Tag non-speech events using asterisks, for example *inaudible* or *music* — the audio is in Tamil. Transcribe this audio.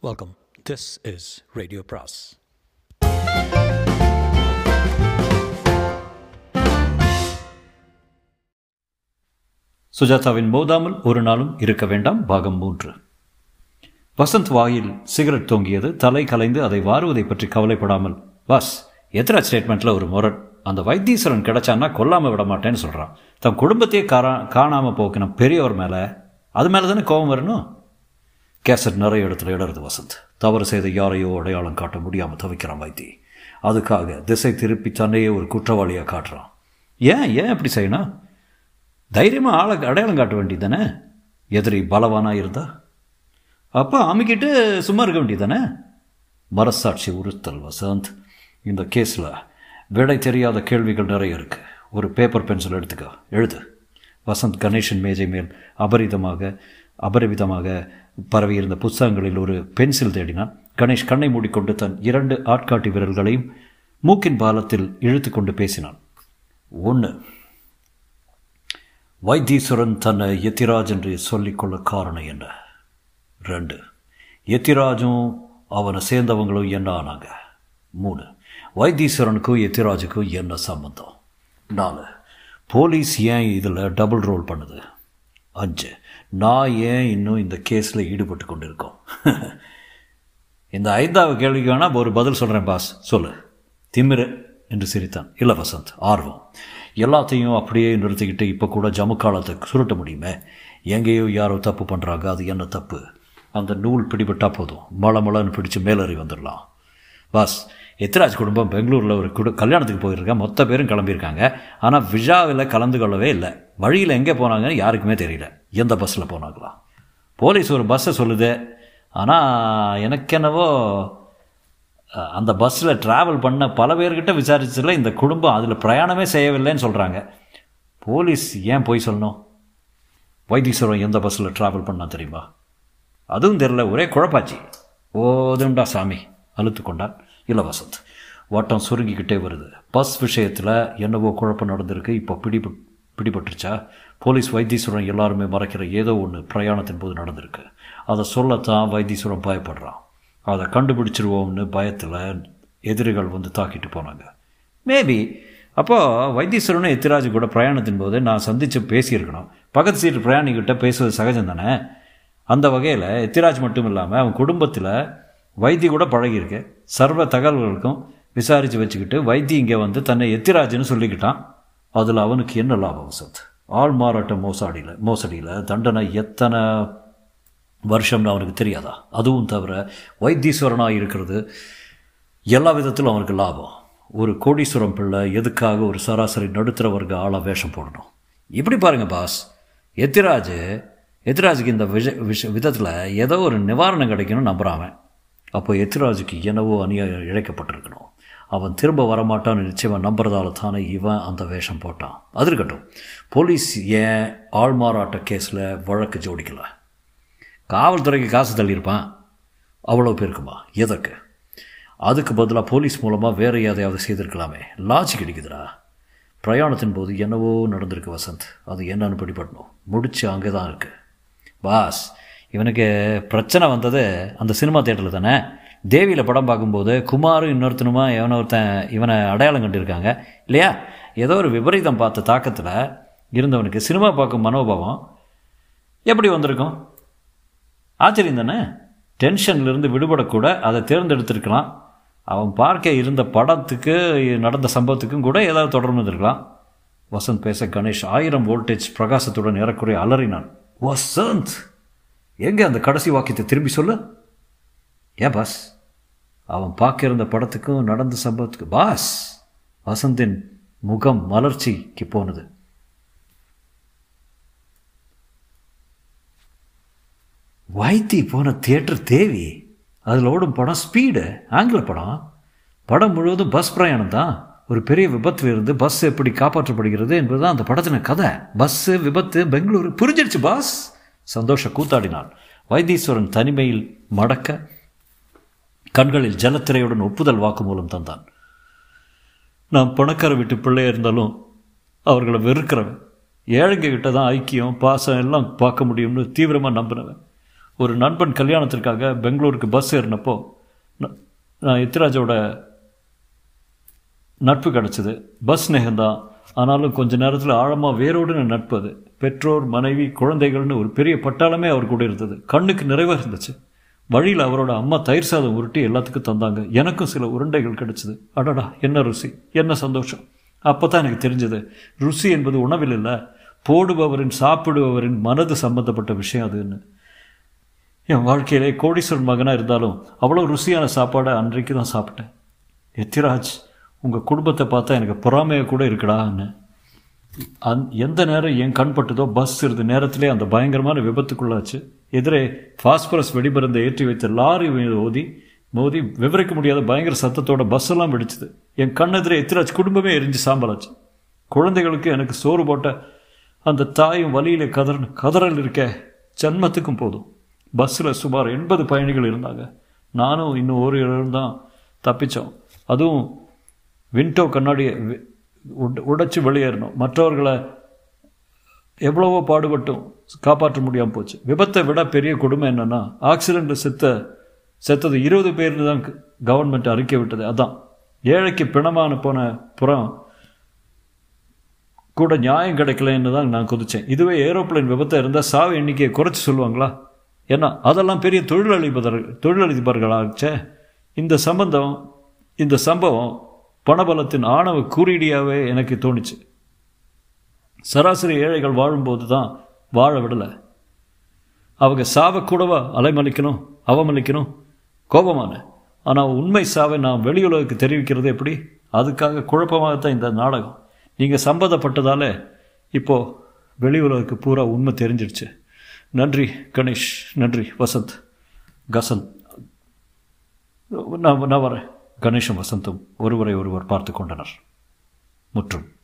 வெல்கம் திஸ் இஸ் ரேடியோ பிராஸ் சுஜாதாவின் மோதாமல் ஒரு நாளும் இருக்க வேண்டாம். பாகம் மூன்று. வசந்த் வாயில் சிகரெட் தொங்கியது. தலை கலைந்து அதை வாருவதை பற்றி கவலைப்படாமல் வாஸ் எத்ரா ஸ்டேட்மெண்ட்டில் ஒரு முரண் அந்த வைத்தீஸ்வரன் கிடைச்சான்னா கொல்லாமல் விட மாட்டேன்னு சொல்கிறான் தன் குடும்பத்தையே காரா காணாமல் போக்கின பெரியவர் மேலே அது மேலே தானே கோபம் வரணும்? கேசட் நிறைய இடத்துல இடறது வசந்த். தவறு செய்த யாரையோ அடையாளம் காட்ட முடியாமல் தவிக்கிறான் வைத்தி. அதுக்காக திசை திருப்பி தன்னையே ஒரு குற்றவாளியாக காட்டுறான். ஏன் ஏன் அப்படி செய்யணும்? தைரியமாக ஆளை அடையாளம் காட்ட வேண்டியது தானே எதிரி பலவானா இருந்தா? அப்போ அமுக்கிட்டு சும்மா இருக்க வேண்டியது தானே மரசாட்சி உறுத்தல் வசந்த். இந்த கேஸில் விடை தெரியாத கேள்விகள் நிறைய இருக்குது ஒரு பேப்பர் பென்சில் எடுத்துக்க. எழுது. வசந்த் கணேஷன் மேஜை மேல் அபரிதமாக அபரிவிதமாக பரவியிருந்த புஸ்தகங்களில் ஒரு பென்சில் தேடினான். கணேஷ் கண்ணை மூடிக்கொண்டு தன் இரண்டு ஆட்காட்டி விரல்களையும் மூக்கின் பாலத்தில் இழுத்து கொண்டு பேசினான். ஒன்று வைத்தீஸ்வரன் தன்னை எத்திராஜ் என்று சொல்லிக்கொள்ள காரணம் என்ன? ரெண்டு எத்திராஜும் அவனை சேர்ந்தவங்களும் என்ன ஆனாங்க? மூணு வைத்தீஸ்வரனுக்கும் எத்திராஜுக்கும் என்ன சம்பந்தம்? நாலு போலீஸ் ஏன் இதில் டபுள் ரோல் பண்ணுது? அஞ்சு. நான் ஏன் இன்னும் இந்த கேஸில் ஈடுபட்டு கொண்டு இருக்கோம் *laughs* இந்த ஐந்தாவது கேள்விக்கு வேணால் ஒரு பதில் சொல்கிறேன் பாஸ். சொல்லு. திமிரு என்று சிரித்தான். இல்லை வசந்த். ஆர்வம். எல்லாத்தையும் அப்படியே நிறுத்திக்கிட்டு இப்போ கூட ஜம்மு காலத்தை சுருட்ட முடியுமே? எங்கேயோ யாரோ தப்பு பண்ணுறாங்க அது என்ன தப்பு? அந்த நூல் பிடிபட்டால் போதும். மழை மழைன்னு பிடிச்சி மேலறி வந்துடலாம். பாஸ் எத்ராஜ் குடும்பம் பெங்களூரில் ஒரு குடு கல்யாணத்துக்கு போயிருக்கேன் மொத்த பேரும் கிளம்பியிருக்காங்க. ஆனால் விழாவில் கலந்து கொள்ளவே இல்லை. வழியில் எங்கே போனாங்கன்னு யாருக்குமே தெரியல. எந்த பஸ்ஸில் போனாங்களா? போலீஸ் ஒரு பஸ்ஸை சொல்லுது. ஆனால் எனக்கென்னவோ அந்த பஸ்ஸில் ட்ராவல் பண்ண பல பேர்கிட்ட விசாரிச்சதில் இந்த குடும்பம் அதில் பிரயாணமே செய்யவில்லைன்னு சொல்கிறாங்க போலீஸ் ஏன் போய் சொல்லணும்? வைத்தீஸ்வரம் எந்த பஸ்ஸில் ட்ராவல் பண்ணால் தெரியுமா? அதுவும் தெரில ஒரே குழப்பாச்சு. ஓதுண்டா சாமி. அழுத்து கொண்டான் இல்லை வட்டம் சுருங்கிக்கிட்டே வருது. பஸ் விஷயத்தில் என்னவோ குழப்பம் நடந்திருக்கு. இப்போ பிடிபட் பிடிபட்டுருச்சா? போலீஸ் வைத்தீஸ்வரன் எல்லாருமே மறைக்கிற ஏதோ ஒன்று பிரயாணத்தின் போது நடந்திருக்கு. அதை சொல்லத்தான் வைத்தீஸ்வரன் பயப்படுறான். அதை கண்டுபிடிச்சிருவோம்னு பயத்தில் எதிரிகள் வந்து தாக்கிட்டு போனாங்க. மேபி அப்போது வைத்தீஸ்வரனும் எத்திராஜ் கூட பிரயாணத்தின் போது நான் சந்தித்து பேசியிருக்கணும். பக்கத்து சீட்டு பிரயாணிக்கிட்ட பேசுவது சகஜம் தானே? அந்த வகையில் எத்திராஜ் மட்டும் இல்லாமல் அவன் குடும்பத்தில் வைத்தி கூட பழகியிருக்கு சர்வ தகவல்களுக்கும் விசாரித்து வச்சுக்கிட்டு வைத்தி இங்கே வந்து தன்னை எத்திராஜ்னு சொல்லிக்கிட்டான். அதில் அவனுக்கு என்ன லாபம் வசந்த்? ஆள் மாறாட்ட மோசடியில் மோசடியில் தண்டனை எத்தனை வருஷம்னு அவனுக்கு தெரியாதா? அதுவும் தவிர வைத்தீஸ்வரனாக இருக்கிறது எல்லா விதத்திலும் அவனுக்கு லாபம். ஒரு கோடீஸ்வரம் பிள்ளை எதுக்காக ஒரு சராசரி நடுத்தர வர்க்க ஆளாக வேஷம் போடணும்? இப்படி பாருங்கள் பாஸ். எத்திராஜ் எத்திராஜுக்கு இந்த விஷ விஷ விதத்தில் ஏதோ ஒரு நிவாரணம் கிடைக்கணும்னு நம்புகிறான் அப்போ எத்திராஜுக்கு என்னவோ அநியாயம் இழைக்கப்பட்டிருக்கணும். அவன் திரும்ப வரமாட்டான்னு நிச்சயமாக நம்புறதால தானே இவன் அந்த வேஷம் போட்டான். அது இருக்கட்டும். போலீஸ் ஏன் ஆள்மாறாட்ட கேஸில் வழக்கு ஜோடிக்கலை? காவல்துறைக்கு காசு தள்ளியிருப்பான். அவ்வளோ பேருக்குமா? எதற்கு? அதுக்கு பதிலாக போலீஸ் மூலமாக வேறு எதையாவது செய்திருக்கலாமே. லாஜிக் கிடைக்குதுடா பிரயாணத்தின் போது என்னவோ நடந்திருக்கு வசந்த். அது என்னன்னு படிப்படணும் முடிச்சு அங்கே தான் இருக்குது பாஸ் இவனுக்கு பிரச்சனை வந்தது அந்த சினிமா தேட்டரில் தானே. தேவியில் படம் பார்க்கும்போது குமாரும் இன்னொருத்தனுமா எவனை ஒருத்தன் இவனை அடையாளம் கண்டிருக்காங்க. இல்லையா? ஏதோ ஒரு விபரீதம் பார்த்த தாக்கத்தில் இருந்தவனுக்கு சினிமா பார்க்கும் மனோபாவம் எப்படி வந்திருக்கும்? ஆச்சரியம் தானே? டென்ஷன்லேருந்து விடுபடக்கூட அதை தேர்ந்தெடுத்திருக்கலாம். அவன் பார்க்க இருந்த படத்துக்கு நடந்த சம்பவத்துக்கும் கூட ஏதாவது தொடர்பு இருந்திருக்கலாம். வசந்த் பேச கணேஷ் ஆயிரம் வோல்டேஜ் பிரகாசத்துடன் ஏறக்குறைய அலறினான். வசந்த்! எங்கே அந்த கடைசி வாக்கியத்தை திரும்பி சொல்லு? ஏன் பாஸ்? அவன் பார்க்க இருந்த படத்துக்கும் நடந்த சம்பவத்துக்கு பாஸ் வசந்தின் முகம் மலர்ச்சிக்கு போனது. வைத்தி போன தியேட்டர் தேவி அதில் ஓடும் படம் ஸ்பீடு ஆங்கில படம். படம் முழுவதும் பஸ் பிரயாணம் தான். ஒரு பெரிய விபத்து இருந்து பஸ் எப்படி காப்பாற்றப்படுகிறது என்பது தான் அந்த படத்தின கதை. பஸ்ஸு விபத்து பெங்களூரு புரிஞ்சிடுச்சு பாஸ். சந்தோஷ கூத்தாடினான். வைத்தீஸ்வரன் தனிமையில் மடக்க கண்களில் ஜலத்திரையுடன் ஒப்புதல் வாக்குமூலம் தந்தான். நான் பணக்கார வீட்டு பிள்ளையாக இருந்தாலும் அவர்களை வெறுக்கிறவன். ஏழைங்க கிட்ட தான் ஐக்கியம் பாசம் எல்லாம் பார்க்க முடியும்னு தீவிரமாக நம்பினவன். ஒரு நண்பன் கல்யாணத்திற்காக பெங்களூருக்கு பஸ் ஏறினப்போ நான் எத்திராஜோட நட்பு கிடச்சிது. பஸ் ஸ்நேகம்தான் ஆனாலும் கொஞ்ச நேரத்தில் ஆழமாக வேரோடுன நட்பு அது. பெற்றோர் மனைவி குழந்தைகள்னு ஒரு பெரிய பட்டாளமே அவர் கூட இருந்தது. கண்ணுக்கு நிறைவாக இருந்துச்சு. வழியில் அவரோட அம்மா தயிர் சாதம் உருட்டி எல்லாத்துக்கும் தந்தாங்க. எனக்கும் சில உருண்டைகள் கிடைச்சிது. அடடா என்ன ருசி என்ன சந்தோஷம். அப்போ தான் எனக்கு தெரிஞ்சது ருசி என்பது உணவில் இல்லை போடுபவரின் சாப்பிடுபவரின் மனது சம்பந்தப்பட்ட விஷயம் அதுன்னு. என் வாழ்க்கையிலே கோடீஸ்வரன் மகனாக இருந்தாலும் அவ்வளோ ருசியான சாப்பாடை அன்றைக்கு தான் சாப்பிட்டேன். எத்திராஜ் உங்கள் குடும்பத்தை பார்த்தா எனக்கு பொறாமையாக கூட இருக்குடான்னு. அந் எந்த நேரம் என் கண் பட்டதோ பஸ் சிறிது நேரத்திலே அந்த பயங்கரமான விபத்துக்குள்ளாச்சு. எதிரே ஃபாஸ்பரஸ் வெடிமருந்தை ஏற்றி வைத்த லாரி மீது ஓதி மோதி விவரிக்க முடியாத பயங்கர சத்தத்தோட பஸ் எல்லாம் வெடிச்சுது. என் கண்ணெதிரே எத்திராச்சு குடும்பமே எரிஞ்சு சாம்பலாச்சு. குழந்தைகளுக்கு எனக்கு சோறு போட்ட அந்த தாயும் வலியில் கதற கதறல் இருக்க ஜன்மத்துக்கும் போதும். பஸ்ஸில் சுமார் எண்பது பயணிகள் இருந்தாங்க. நானும் இன்னும் ஒரு இடம் தான் தப்பித்தோம் அதுவும் விண்டோ கண்ணாடியை உடைச்சி வெளியேறணும். மற்றவர்களை எவ்வளவோ பாடுபட்டும் காப்பாற்ற முடியாமல் போச்சு. விபத்தை விட பெரிய கொடுமை என்னென்னா ஆக்சிடெண்ட்டில் செத்த செத்தது இருபது பேர்னு தான் கவர்மெண்ட் அறிக்கை விட்டது. அதான். ஏழைக்கு பிணமான போன புறம் கூட நியாயம் கிடைக்கலன்னு தான் நான் குதிச்சேன். இதுவே ஏரோப்ளேன் விபத்தை இருந்தால் சாவு எண்ணிக்கையை குறைச்சி சொல்லுவாங்களா? ஏன்னா அதெல்லாம் பெரிய தொழிலதிபர்கள் தொழிலதிபர்களாச்சே. இந்த சம்பந்தம் இந்த சம்பவம் பணபலத்தின் ஆணவ குறியீடியாகவே எனக்கு தோணுச்சு. சராசரி ஏழைகள் வாழும்போது தான் வாழ விடலை. அவங்க சாவக்கூடவா அலைமளிக்கணும் அலைமலிக்கணும் அவமளிக்கணும் கோபமான. ஆனால் உண்மை சாவை நான் வெளியுலகுக்கு தெரிவிக்கிறது எப்படி? அதுக்காக குழப்பமாகத்தான் இந்த நாடகம். நீங்கள் சம்பந்தப்பட்டதால இப்போது வெளியுலகுக்கு பூரா உண்மை தெரிஞ்சிடுச்சு நன்றி கணேஷ். நன்றி வசந்த். கசந்த் நான் நான் வரேன். கணேஷும் வசந்தும் ஒருவரை ஒருவர் பார்த்து கொண்டனர். முற்றும்.